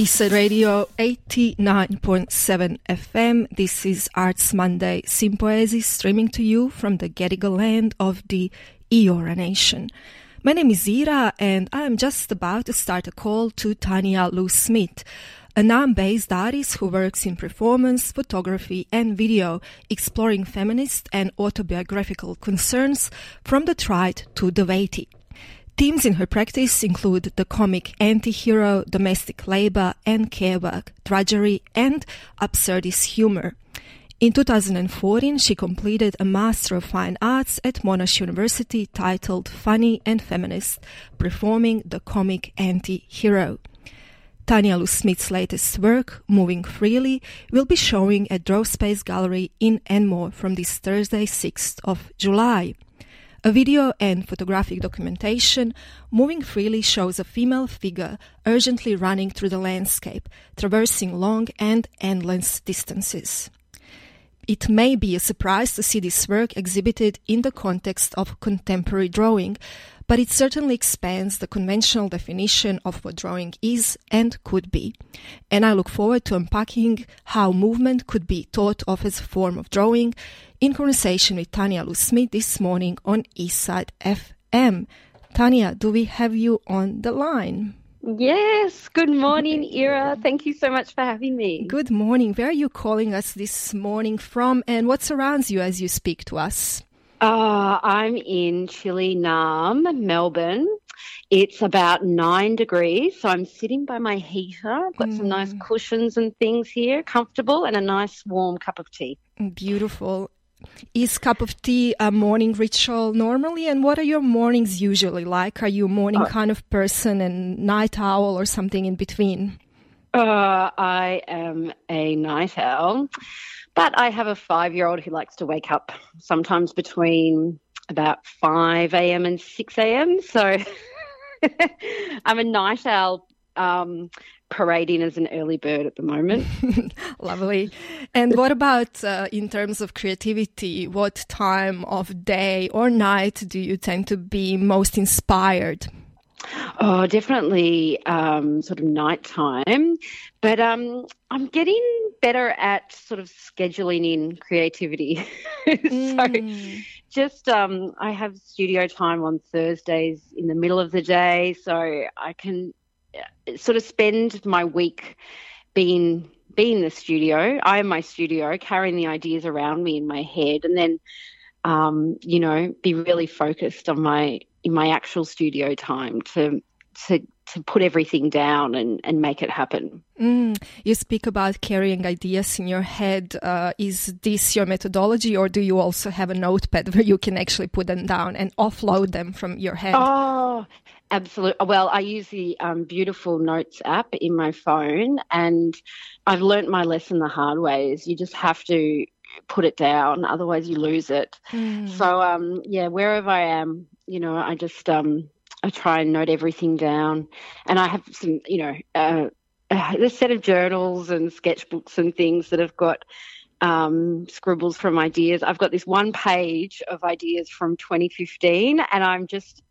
Eastside Radio 89.7 FM. This is Arts Monday Sympoiesis streaming to you from the Gadigal land of the Eora Nation. My name is Ira and I am just about to start a call to Tania Lou Smith, a Naarm-based artist who works in performance, photography and video, exploring feminist and autobiographical concerns from the trite to the weighty. Themes in her practice include the comic anti-hero, domestic labor and care work, drudgery and absurdist humor. In 2014, she completed a Master of Fine Arts at Monash University titled Funny and Feminist, performing the comic anti-hero. Tania Lou Smith's latest work, Moving Freely, will be showing at Draw Space Gallery in Enmore from this Thursday, 6th of July. A video and photographic documentation, Moving Freely shows a female figure urgently running through the landscape, traversing long and endless distances. It may be a surprise to see this work exhibited in the context of contemporary drawing, but it certainly expands the conventional definition of what drawing is and could be. And I look forward to unpacking how movement could be thought of as a form of drawing in conversation with Tania Lou Smith this morning on Eastside FM. Tania, do we have you on the line? Yes. Good morning, Ira. Thank you so much for having me. Good morning. Where are you calling us this morning from, and what surrounds you as you speak to us? Uh, I'm in chilly Naarm, Melbourne. It's about nine degrees, so I'm sitting by my heater. I've got mm. some nice mm. cushions and things here, comfortable, and a nice warm cup of tea. Beautiful is cup of tea a morning ritual normally and what are your mornings usually like are you a morning uh, kind of person and night owl or something in between uh, i am a night owl but i have a five year old who likes to wake up sometimes between about 5 a.m and 6 a.m so i'm a night owl um, parading as an early bird at the moment. Lovely. And what about uh, in terms of creativity? What time of day or night do you tend to be most inspired? Oh, definitely um, sort of nighttime. But um, I'm getting better at sort of scheduling in creativity. so mm. just um, I have studio time on Thursdays in the middle of the day, so I can sort of spend my week being being in the studio. I am my studio, carrying the ideas around me in my head, and then um, you know be really focused on my in my actual studio time to to to put everything down and, and make it happen. Mm, you speak about carrying ideas in your head. Uh, is this your methodology, or do you also have a notepad where you can actually put them down and offload them from your head? Oh, Absolutely. Well, I use the um, beautiful Notes app in my phone, and I've learnt my lesson the hard way. Is you just have to put it down, otherwise you lose it. Mm. So, um, yeah, wherever I am, you know, I just um, I try and note everything down, and I have some, you know, uh, a set of journals and sketchbooks and things that have got um, scribbles from ideas. I've got this one page of ideas from 2015, and I'm just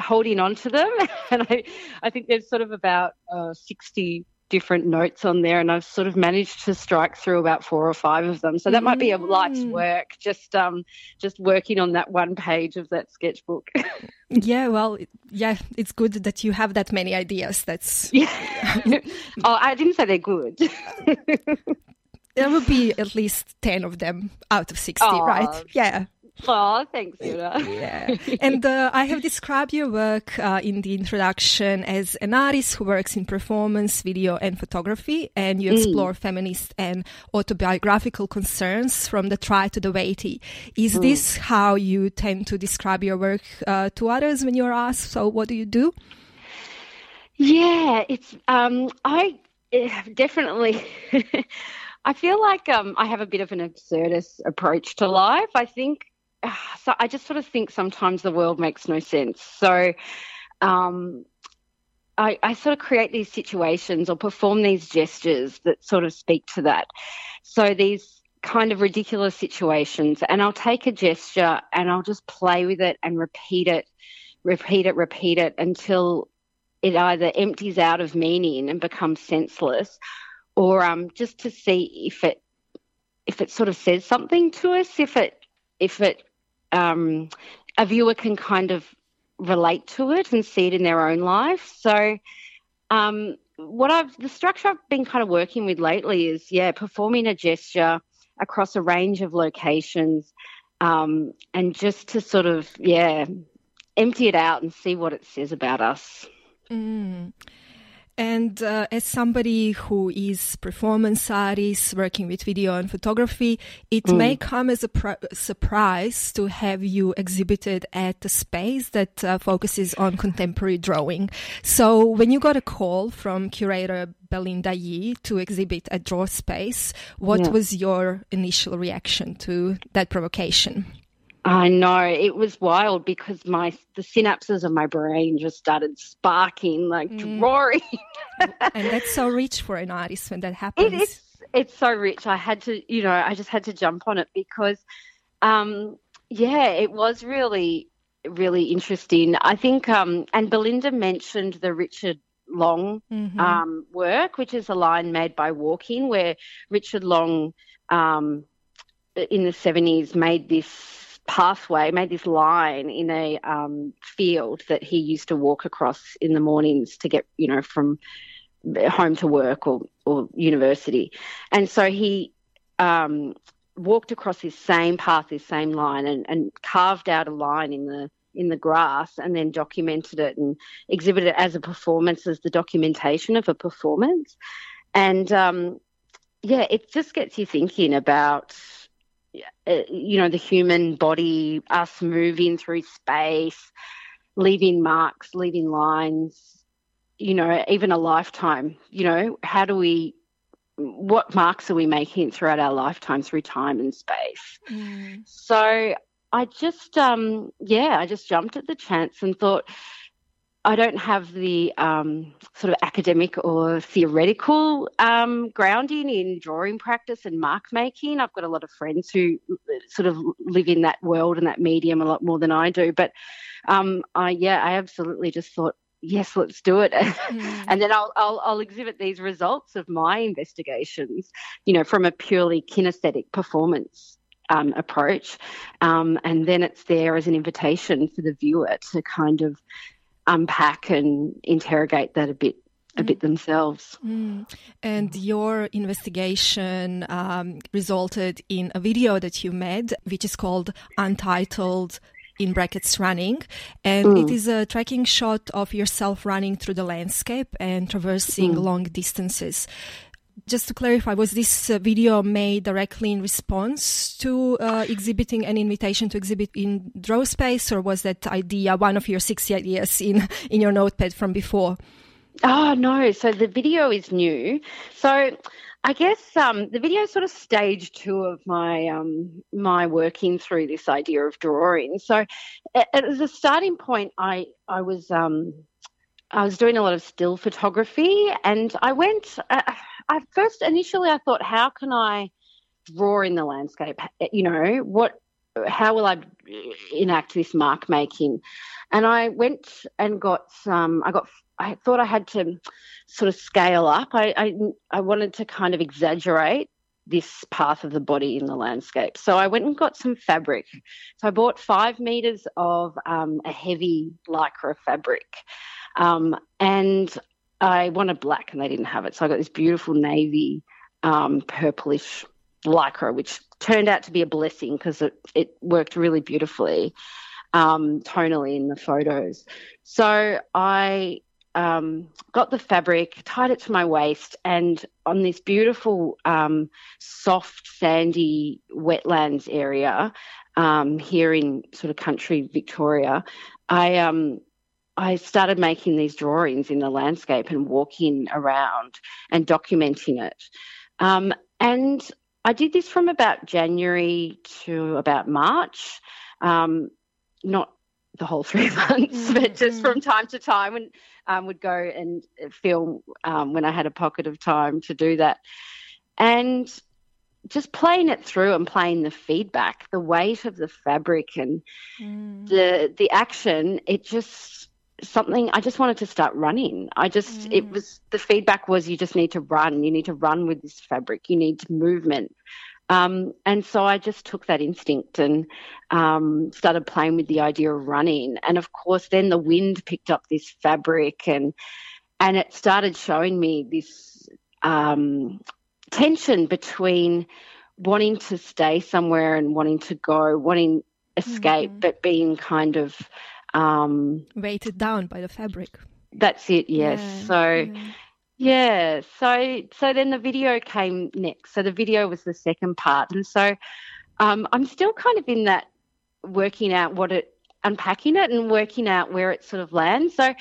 holding on to them. and I, I think there's sort of about uh, 60 different notes on there, and I've sort of managed to strike through about four or five of them. So that mm. might be a life's mm. work, just um, just working on that one page of that sketchbook. yeah, well, yeah, it's good that you have that many ideas. That's yeah. oh, I didn't say they're good. there will be at least 10 of them out of 60, oh, right? Yeah. Oh, thanks, Una. yeah. And uh, I have described your work uh, in the introduction as an artist who works in performance, video, and photography, and you mm. explore mm. feminist and autobiographical concerns from the trite to the weighty. Is mm. this how you tend to describe your work uh, to others when you're asked, so what do you do? Yeah, it's, um, I eh, definitely. I feel like um, I have a bit of an absurdist approach to life. I think so I just sort of think sometimes the world makes no sense. So um, I, I, sort of create these situations or perform these gestures that sort of speak to that. So these kind of ridiculous situations, and I'll take a gesture and I'll just play with it and repeat it, repeat it, repeat it until it either empties out of meaning and becomes senseless, or um, just to see if it if it sort of says something to us, if it if it um, a viewer can kind of relate to it and see it in their own life. So um, what I've the structure I've been kind of working with lately is yeah, performing a gesture across a range of locations, um, and just to sort of yeah, empty it out and see what it says about us. Mm. And uh, as somebody who is performance artist working with video and photography, it mm. may come as a pr- surprise to have you exhibited at a space that uh, focuses on contemporary drawing. So when you got a call from curator Belinda Yee to exhibit at Draw Space, what yeah. was your initial reaction to that provocation? I know it was wild because my the synapses of my brain just started sparking like mm. drawing. and that's so rich for an artist when that happens. It is. It's so rich. I had to, you know, I just had to jump on it because, um, yeah, it was really, really interesting. I think, um, and Belinda mentioned the Richard Long mm-hmm. um, work, which is a line made by Walking, where Richard Long um, in the 70s made this pathway, made this line in a um, field that he used to walk across in the mornings to get, you know, from home to work or, or university. And so he um, walked across this same path, this same line, and, and carved out a line in the in the grass and then documented it and exhibited it as a performance, as the documentation of a performance. And um, yeah, it just gets you thinking about you know, the human body, us moving through space, leaving marks, leaving lines, you know, even a lifetime, you know, how do we, what marks are we making throughout our lifetime through time and space? Mm. So I just, um, yeah, I just jumped at the chance and thought, I don't have the um, sort of academic or theoretical um, grounding in drawing practice and mark making. I've got a lot of friends who sort of live in that world and that medium a lot more than I do. But um, I, yeah, I absolutely just thought, yes, let's do it. Mm. and then I'll, I'll, I'll exhibit these results of my investigations, you know, from a purely kinesthetic performance um, approach. Um, and then it's there as an invitation for the viewer to kind of unpack and interrogate that a bit a bit themselves. Mm. And your investigation um, resulted in a video that you made, which is called Untitled in brackets running and mm. it is a tracking shot of yourself running through the landscape and traversing mm. long distances just to clarify, was this uh, video made directly in response to uh, exhibiting an invitation to exhibit in Draw Space, or was that idea one of your six ideas in in your notepad from before? Oh no! So the video is new. So I guess um, the video is sort of stage two of my um, my working through this idea of drawing. So as a starting point, I I was um, I was doing a lot of still photography, and I went. Uh, I first initially I thought, how can I draw in the landscape? You know, what, how will I enact this mark making? And I went and got some. I got. I thought I had to sort of scale up. I, I, I wanted to kind of exaggerate this path of the body in the landscape. So I went and got some fabric. So I bought five meters of um, a heavy lycra fabric. Um, and I wanted black and they didn't have it. So I got this beautiful navy um, purplish lycra, which turned out to be a blessing because it, it worked really beautifully um, tonally in the photos. So I um, got the fabric, tied it to my waist, and on this beautiful, um, soft, sandy wetlands area um, here in sort of country Victoria, I um, I started making these drawings in the landscape and walking around and documenting it. Um, and I did this from about January to about March, um, not the whole three months, mm-hmm. but just from time to time when um, would go and film um, when I had a pocket of time to do that. And just playing it through and playing the feedback, the weight of the fabric and mm. the the action, it just something I just wanted to start running. I just, mm. it was, the feedback was you just need to run. You need to run with this fabric. You need movement. Um, and so I just took that instinct and um, started playing with the idea of running. And of course, then the wind picked up this fabric and and it started showing me this um, tension between wanting to stay somewhere and wanting to go, wanting escape, mm-hmm. but being kind of um, weighted down by the fabric. That's it. Yes. Yeah, so. Yeah. Yeah, so so then the video came next. So the video was the second part, and so um, I'm still kind of in that working out what it, unpacking it, and working out where it sort of lands. So,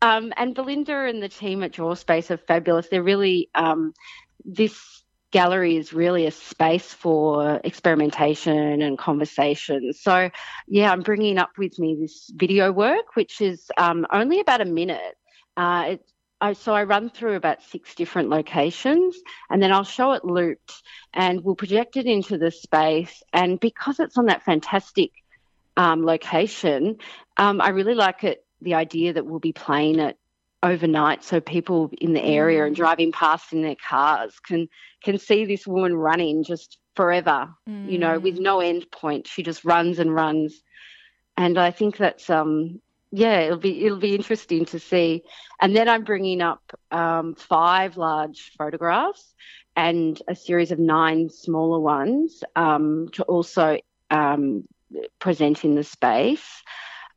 um, and Belinda and the team at Drawspace are fabulous. They're really um, this gallery is really a space for experimentation and conversation. So, yeah, I'm bringing up with me this video work, which is um, only about a minute. Uh, it, I, so I run through about six different locations and then I'll show it looped and we'll project it into the space. And because it's on that fantastic um, location, um, I really like it, the idea that we'll be playing it overnight so people in the area and mm. driving past in their cars can can see this woman running just forever mm. you know with mm. no end point she just runs and runs and i think that's um yeah, it'll be it'll be interesting to see. And then I'm bringing up um, five large photographs and a series of nine smaller ones um, to also um, present in the space.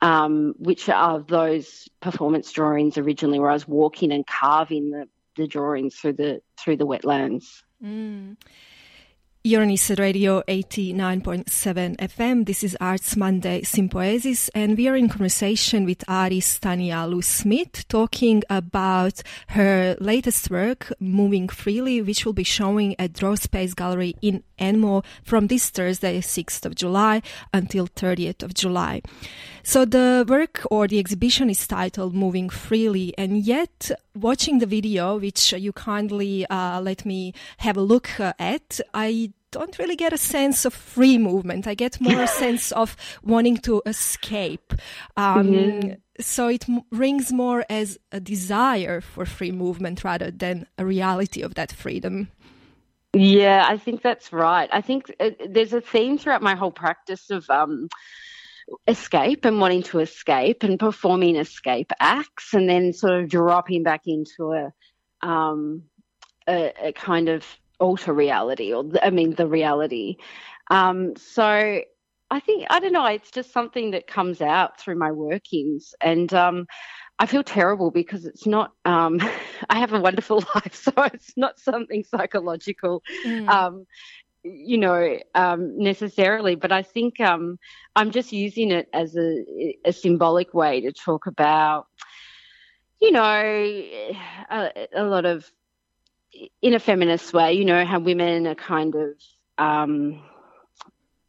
Um, which are those performance drawings originally, where I was walking and carving the, the drawings through the through the wetlands. Mm. You're on Eastside Radio 89.7 FM. This is Arts Monday Sympoiesis, and we are in conversation with artist Tania Lou Smith talking about her latest work, Moving Freely, which will be showing at Drawspace Gallery in Enmore from this Thursday, 6th of July, until 30th of July. So the work or the exhibition is titled Moving Freely, and yet watching the video, which you kindly uh, let me have a look uh, at, I don't really get a sense of free movement. I get more a sense of wanting to escape. Um, yeah. So it m- rings more as a desire for free movement rather than a reality of that freedom. Yeah, I think that's right. I think uh, there's a theme throughout my whole practice of um, escape and wanting to escape and performing escape acts and then sort of dropping back into a um, a, a, kind of alter reality or I mean the reality. Um, so I think I don't know. It's just something that comes out through my workings, and um, I feel terrible because it's not. Um, I have a wonderful life, so it's not something psychological. Mm. Um, you know, um, necessarily, but I think um, I'm just using it as a, a, symbolic way to talk about, you know, a, a, lot of, in a feminist way, you know, how women are kind of um,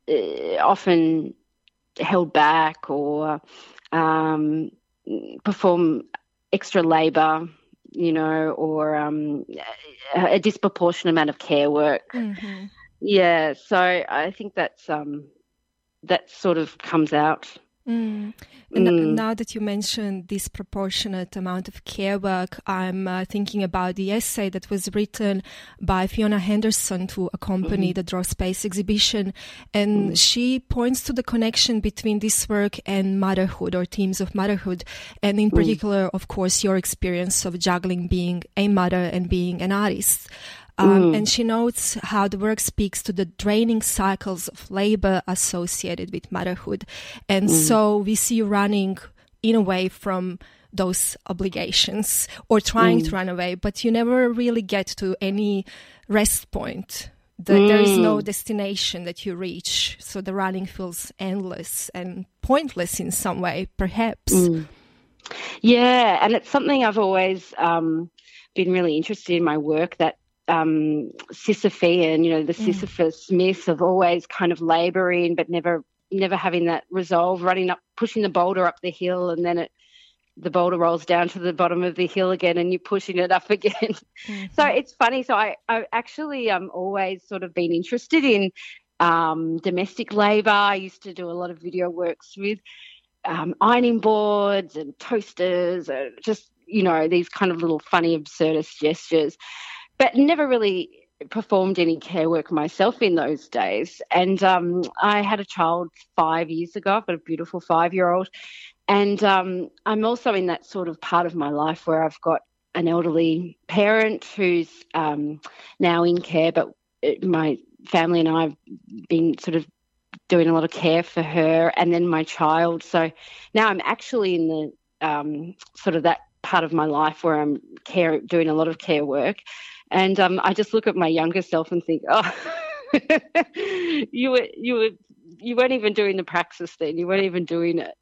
uh, often held back or um, perform extra labour you know, or um, a disproportionate amount of care work. Mm-hmm. Yeah, so I think that's um, that sort of comes out. Mm. Mm. Now that you mentioned disproportionate amount of care work, I'm uh, thinking about the essay that was written by Fiona Henderson to accompany mm-hmm. the Drawspace exhibition, and mm. she points to the connection between this work and motherhood or themes of motherhood, and in mm. particular, of course, your experience of juggling being a mother and being an artist. Um, mm. And she notes how the work speaks to the draining cycles of labor associated with motherhood. And mm. so we see you running in a way from those obligations or trying mm. to run away, but you never really get to any rest point. The, there is no mm. destination that you reach. So the running feels endless and pointless in some way, perhaps. Mm. Yeah, and it's something I've always um, been really interested in my work that um, Sisyphean, you know, the mm. Sisyphus myth of always kind of labouring but never never having that resolve, running up, pushing the boulder up the hill, and then it the boulder rolls down to the bottom of the hill again, and you're pushing it up again. Mm-hmm. So it's funny. So I I actually i um, always sort of been interested in um, domestic labour. I used to do a lot of video works with um, ironing boards and toasters and just, you know, these kind of little funny, absurdist gestures, but never really performed any care work myself in those days. And um, I had a child five years ago. I've got a beautiful five year old. And um, I'm also in that sort of part of my life where I've got an elderly parent who's um, now in care, but my family and I have been sort of doing a lot of care for her and then my child. So now I'm actually in the um, sort of that part of my life where I'm care doing a lot of care work. And um, I just look at my younger self and think, oh, you were you were you weren't even doing the praxis then. You weren't even doing it.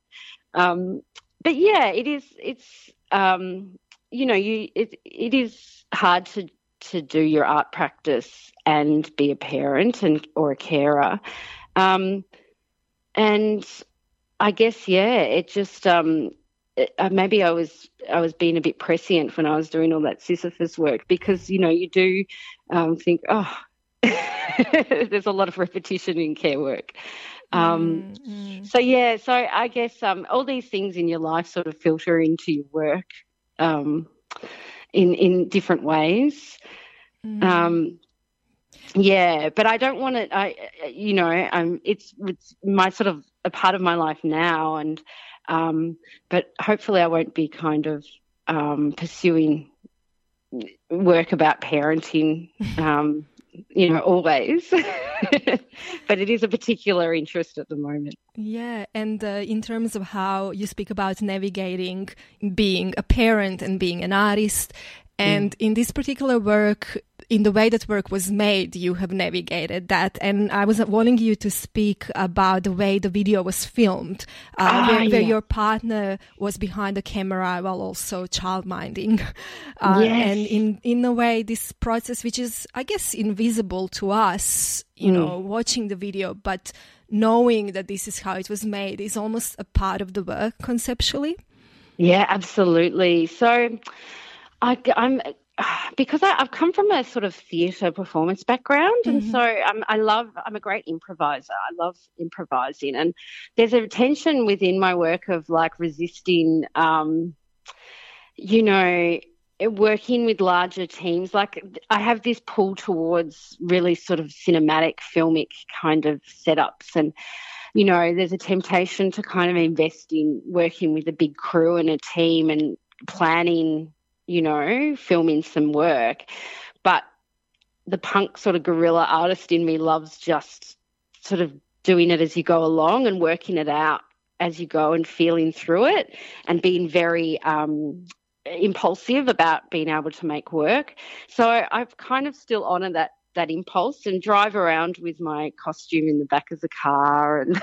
Um, but yeah, it is. It's um, you know, you it it is hard to to do your art practice and be a parent and or a carer. Um, and I guess yeah, it just um, it, uh, maybe I was I was being a bit prescient when I was doing all that Sisyphus work because you know you do um, think oh there's a lot of repetition in care work. Um, mm-hmm. So yeah, so I guess um, all these things in your life sort of filter into your work um, in in different ways. Mm. Um, yeah, but I don't want it. I, you know, I'm. It's it's my sort of a part of my life now, and um, but hopefully I won't be kind of um, pursuing work about parenting. Um, you know, always. but it is a particular interest at the moment. Yeah, and uh, in terms of how you speak about navigating being a parent and being an artist, and mm. in this particular work, in the way that work was made, you have navigated that. And I was wanting you to speak about the way the video was filmed, uh, ah, where, where your partner was behind the camera while also childminding. Uh, yes. And in, in a way, this process, which is, I guess, invisible to us, you mm. know, watching the video, but knowing that this is how it was made is almost a part of the work conceptually. Yeah, absolutely. So, I, am because I, have come from a sort of theatre performance background, mm-hmm. and so um, I love. I'm a great improviser. I love improvising, and there's a tension within my work of like resisting, um, you know, working with larger teams. Like I have this pull towards really sort of cinematic, filmic kind of setups, and you know, there's a temptation to kind of invest in working with a big crew and a team and planning you know, filming some work. But the punk sort of guerrilla artist in me loves just sort of doing it as you go along and working it out as you go and feeling through it and being very um, impulsive about being able to make work. So I've kind of still honour that that impulse and drive around with my costume in the back of the car and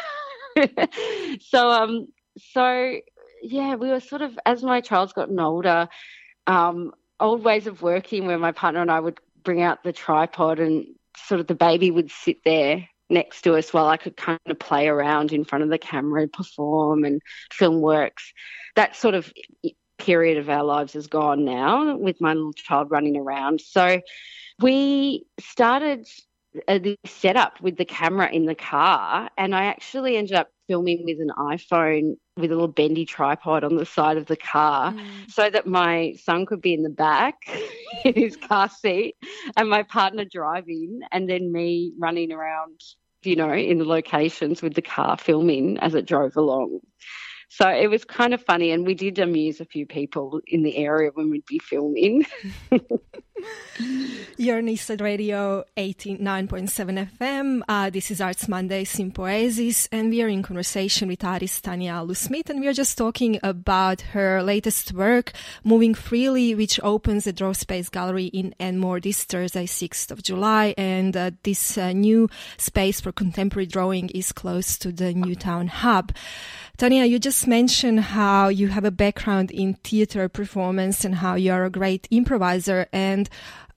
so um so yeah we were sort of as my child's gotten older um, old ways of working where my partner and I would bring out the tripod and sort of the baby would sit there next to us while I could kind of play around in front of the camera, and perform and film works. That sort of period of our lives is gone now with my little child running around. So we started the setup with the camera in the car, and I actually ended up filming with an iPhone with a little bendy tripod on the side of the car mm. so that my son could be in the back in his car seat and my partner driving and then me running around you know in the locations with the car filming as it drove along so it was kind of funny, and we did amuse a few people in the area when we'd be filming. You're on Eastside Radio 89.7 FM. Uh, this is Arts Monday Sympoiesis, and we are in conversation with artist Tania Lou Smith, and we are just talking about her latest work, Moving Freely, which opens the Draw Space Gallery in Enmore this Thursday, 6th of July. And uh, this uh, new space for contemporary drawing is close to the Newtown Hub. Tanya, you just mentioned how you have a background in theater performance and how you are a great improviser. And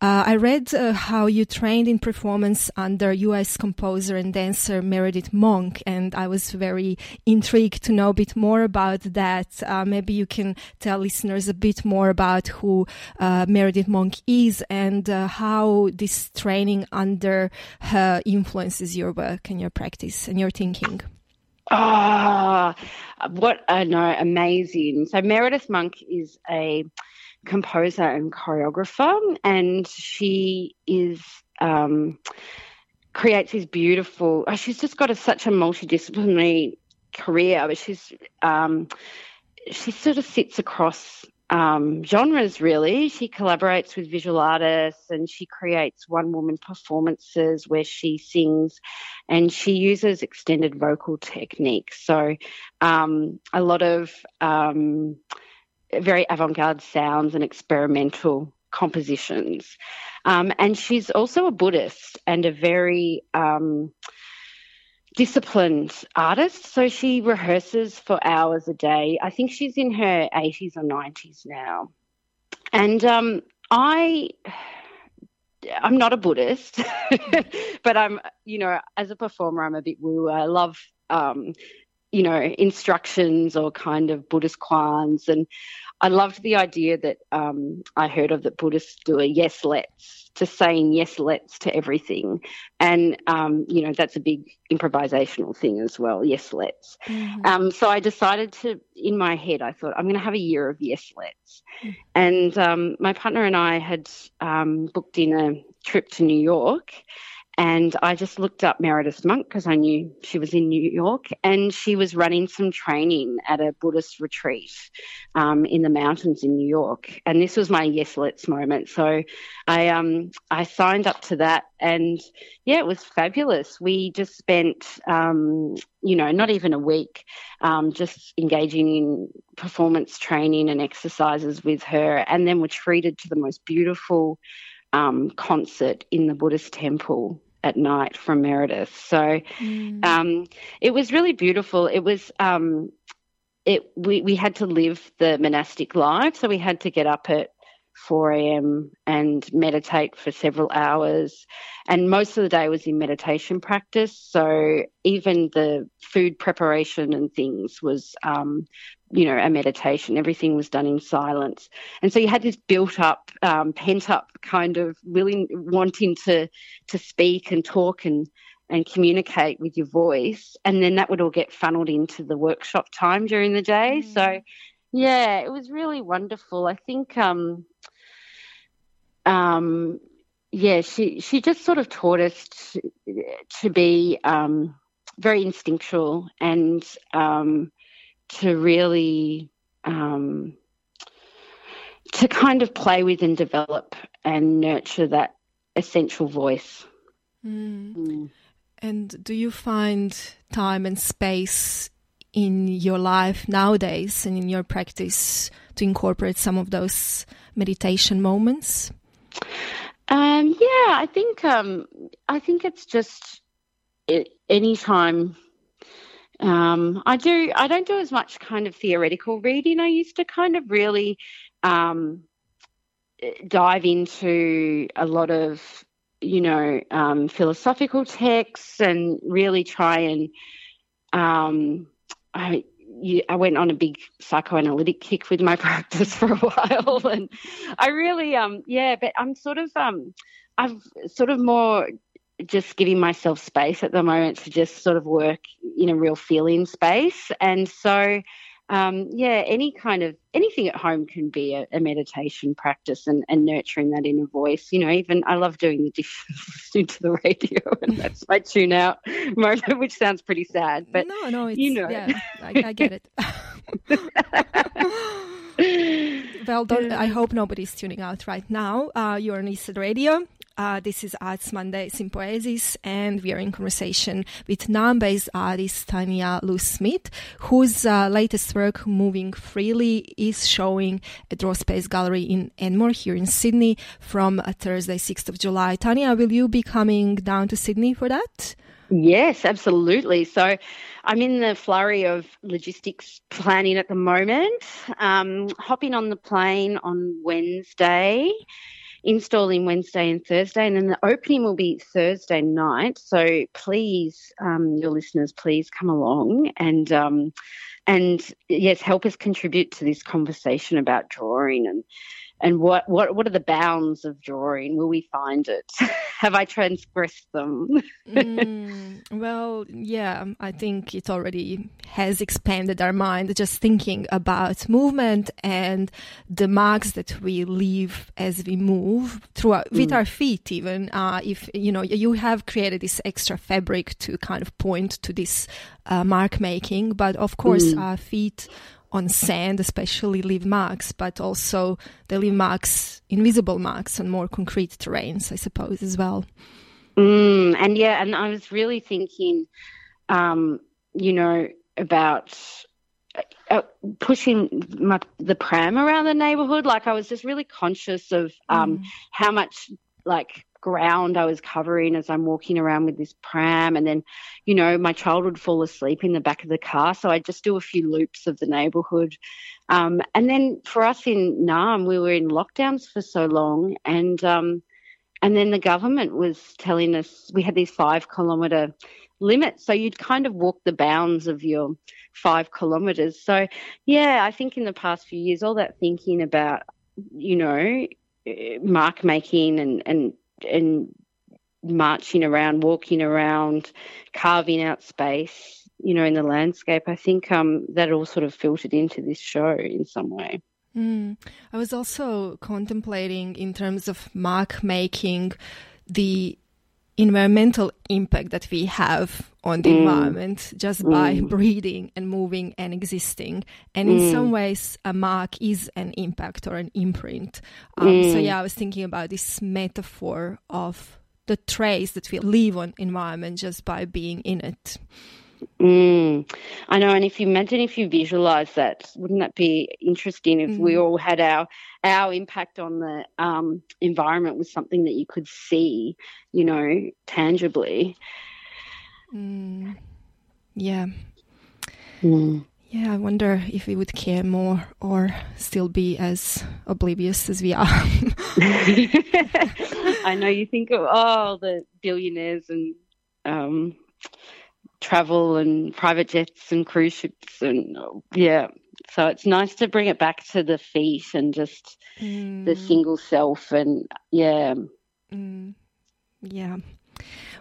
uh, I read uh, how you trained in performance under US composer and dancer Meredith Monk, and I was very intrigued to know a bit more about that. Uh, maybe you can tell listeners a bit more about who uh, Meredith Monk is and uh, how this training under her influences your work and your practice and your thinking. Ah, oh, what know, amazing. So Meredith Monk is a composer and choreographer, and she is um, creates these beautiful. Oh, she's just got a, such a multidisciplinary career, but she's um, she sort of sits across um, genres really. She collaborates with visual artists and she creates one woman performances where she sings and she uses extended vocal techniques. So, um, a lot of um, very avant garde sounds and experimental compositions. Um, and she's also a Buddhist and a very um, disciplined artist. So she rehearses for hours a day. I think she's in her 80s or 90s now. And um, I. I'm not a Buddhist, but I'm, you know, as a performer, I'm a bit woo. I love, um, you know, instructions or kind of Buddhist koans. And I loved the idea that um, I heard of that Buddhists do a yes, let's, to saying yes, let's to everything. And, um, you know, that's a big improvisational thing as well, yes, let's. Mm-hmm. Um, so I decided to, in my head, I thought, I'm going to have a year of yes, let's. Mm-hmm. And um, my partner and I had um, booked in a trip to New York. And I just looked up Meredith Monk because I knew she was in New York and she was running some training at a Buddhist retreat um, in the mountains in New York. And this was my yes, let's moment. So I, um, I signed up to that and yeah, it was fabulous. We just spent, um, you know, not even a week um, just engaging in performance training and exercises with her and then were treated to the most beautiful um, concert in the Buddhist temple at night from Meredith. So mm. um, it was really beautiful. It was um, it we we had to live the monastic life, so we had to get up at 4 a.m. and meditate for several hours. And most of the day was in meditation practice. So even the food preparation and things was, um, you know, a meditation. Everything was done in silence. And so you had this built up, um, pent up kind of willing, wanting to, to speak and talk and, and communicate with your voice. And then that would all get funneled into the workshop time during the day. Mm. So, yeah, it was really wonderful. I think um, um, yeah, she she just sort of taught us to, to be um, very instinctual and um, to really um, to kind of play with and develop and nurture that essential voice. Mm. Mm. And do you find time and space in your life nowadays and in your practice to incorporate some of those meditation moments? Um, yeah, I think um, I think it's just it, anytime um, I do. I don't do as much kind of theoretical reading. I used to kind of really um, dive into a lot of you know um, philosophical texts and really try and um, I, I went on a big psychoanalytic kick with my practice for a while, and I really, um, yeah, but I'm sort of, um, I've sort of more just giving myself space at the moment to just sort of work in a real feeling space, and so. Um, yeah, any kind of anything at home can be a, a meditation practice and, and, nurturing that inner voice. You know, even I love doing the dishes, listening to the radio, and that's my tune out moment, which sounds pretty sad. But no, no, you know, yeah, I, I get it. well, I hope nobody's tuning out right now. Uh, you're on Eastside Radio. Uh, this is Arts Monday Sympoiesis, and we are in conversation with Naarm-based artist Tania Lou Smith, whose uh, latest work, Moving Freely, is showing at Draw Space Gallery in Enmore here in Sydney from uh, Thursday, 6th of July. Tanya, will you be coming down to Sydney for that? Yes, absolutely. So I'm in the flurry of logistics planning at the moment. Um, hopping on the plane on Wednesday installing Wednesday and Thursday, and then the opening will be Thursday night. So please, um, your listeners, please come along and um, and yes, help us contribute to this conversation about drawing and and what what what are the bounds of drawing? Will we find it? Have I transgressed them? mm, well, yeah, I think it already has expanded our mind just thinking about movement and the marks that we leave as we move through our, mm. with our feet. Even uh, if you know you have created this extra fabric to kind of point to this uh, mark making, but of course mm. our feet on sand, especially leave marks, but also they leave marks, invisible marks on more concrete terrains, I suppose, as well. Mm, and yeah, and I was really thinking, um, you know, about uh, pushing my, the pram around the neighborhood. Like I was just really conscious of um, mm. how much like ground I was covering as I'm walking around with this pram. And then, you know, my child would fall asleep in the back of the car. So I'd just do a few loops of the neighborhood. Um, and then for us in Naarm, we were in lockdowns for so long. And, um, and then the government was telling us we had these five kilometre limits. So you'd kind of walk the bounds of your five kilometres. So, yeah, I think in the past few years, all that thinking about, you know, mark making and, and and marching around, walking around, carving out space, you know, in the landscape. I think um, that all sort of filtered into this show in some way. Mm. I was also contemplating in terms of mark making the environmental impact that we have on the mm. environment just by mm. breathing and moving and existing. And in some mm. ways, a mark is an impact or an imprint. Um, so, mm. yeah, I was thinking about this metaphor of the trace that we leave on environment just by being in it. Mm, I know, and if you imagine if you visualize that, wouldn't that be interesting if mm. we all had our our impact on the um, environment was something that you could see, you know, tangibly. Mm. Yeah. Mm. Yeah, I wonder if we would care more or still be as oblivious as we are. I know you think of oh the billionaires and um, travel and private jets and cruise ships and yeah, so it's nice to bring it back to the feet and just mm. the single self and yeah. Mm. Yeah.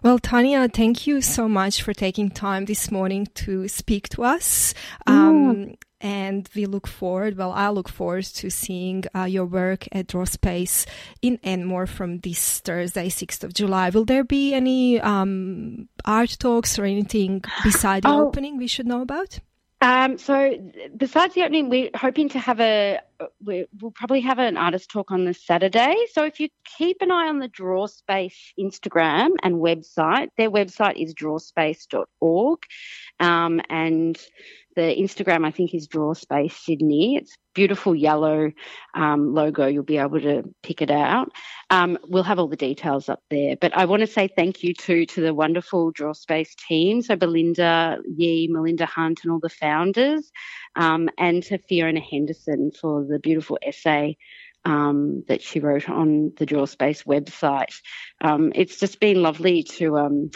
Well, Tania, thank you so much for taking time this morning to speak to us. Mm. Um, and we look forward, well, I look forward to seeing uh, your work at Draw Space in Enmore from this Thursday, 6th of July. Will there be any um, art talks or anything beside the oh. opening we should know about? Um, so, besides the opening, we're hoping to have a. we will probably have an artist talk on this Saturday. So, if you keep an eye on the Drawspace Instagram and website, their website is drawspace.org, um, and the Instagram, I think, is Draw Space Sydney. It's beautiful yellow um, logo. You'll be able to pick it out. Um, we'll have all the details up there. But I want to say thank you too to the wonderful Draw Space team. So Belinda Yee, Melinda Hunt, and all the founders, um, and to Fiona Henderson for the beautiful essay. Um, that she wrote on the Draw Space website. Um, it's just been lovely to um,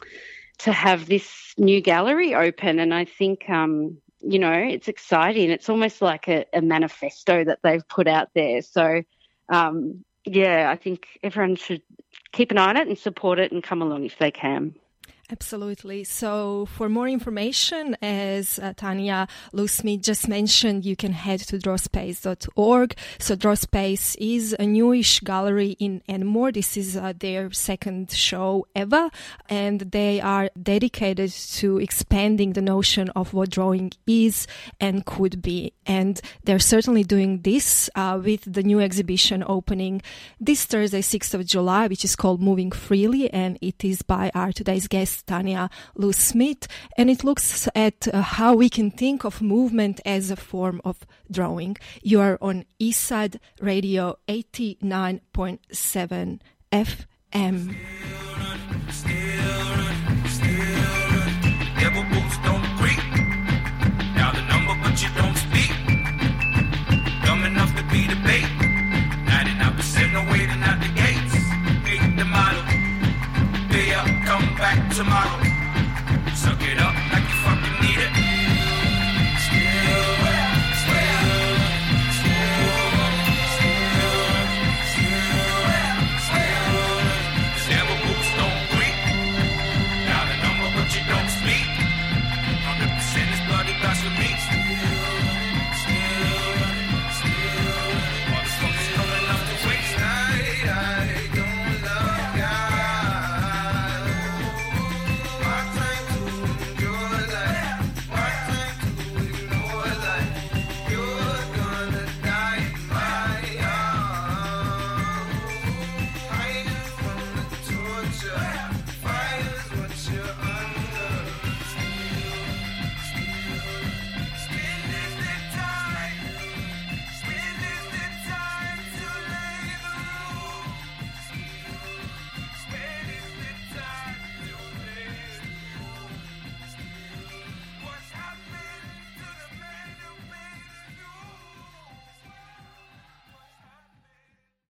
to have this new gallery open, and I think um, you know, it's exciting. It's almost like a, a manifesto that they've put out there. So, um, yeah, I think everyone should keep an eye on it and support it and come along if they can. Absolutely. So, for more information, as uh, Tania Lou Smith just mentioned, you can head to drawspace.org. So, Drawspace is a newish gallery in Enmore. This is uh, their second show ever, and they are dedicated to expanding the notion of what drawing is and could be. And they're certainly doing this uh, with the new exhibition opening this Thursday, 6th of July, which is called Moving Freely, and it is by our today's guest. Tania Lou Smith, and it looks at uh, how we can think of movement as a form of drawing. You are on Eastside Radio 89.7 FM.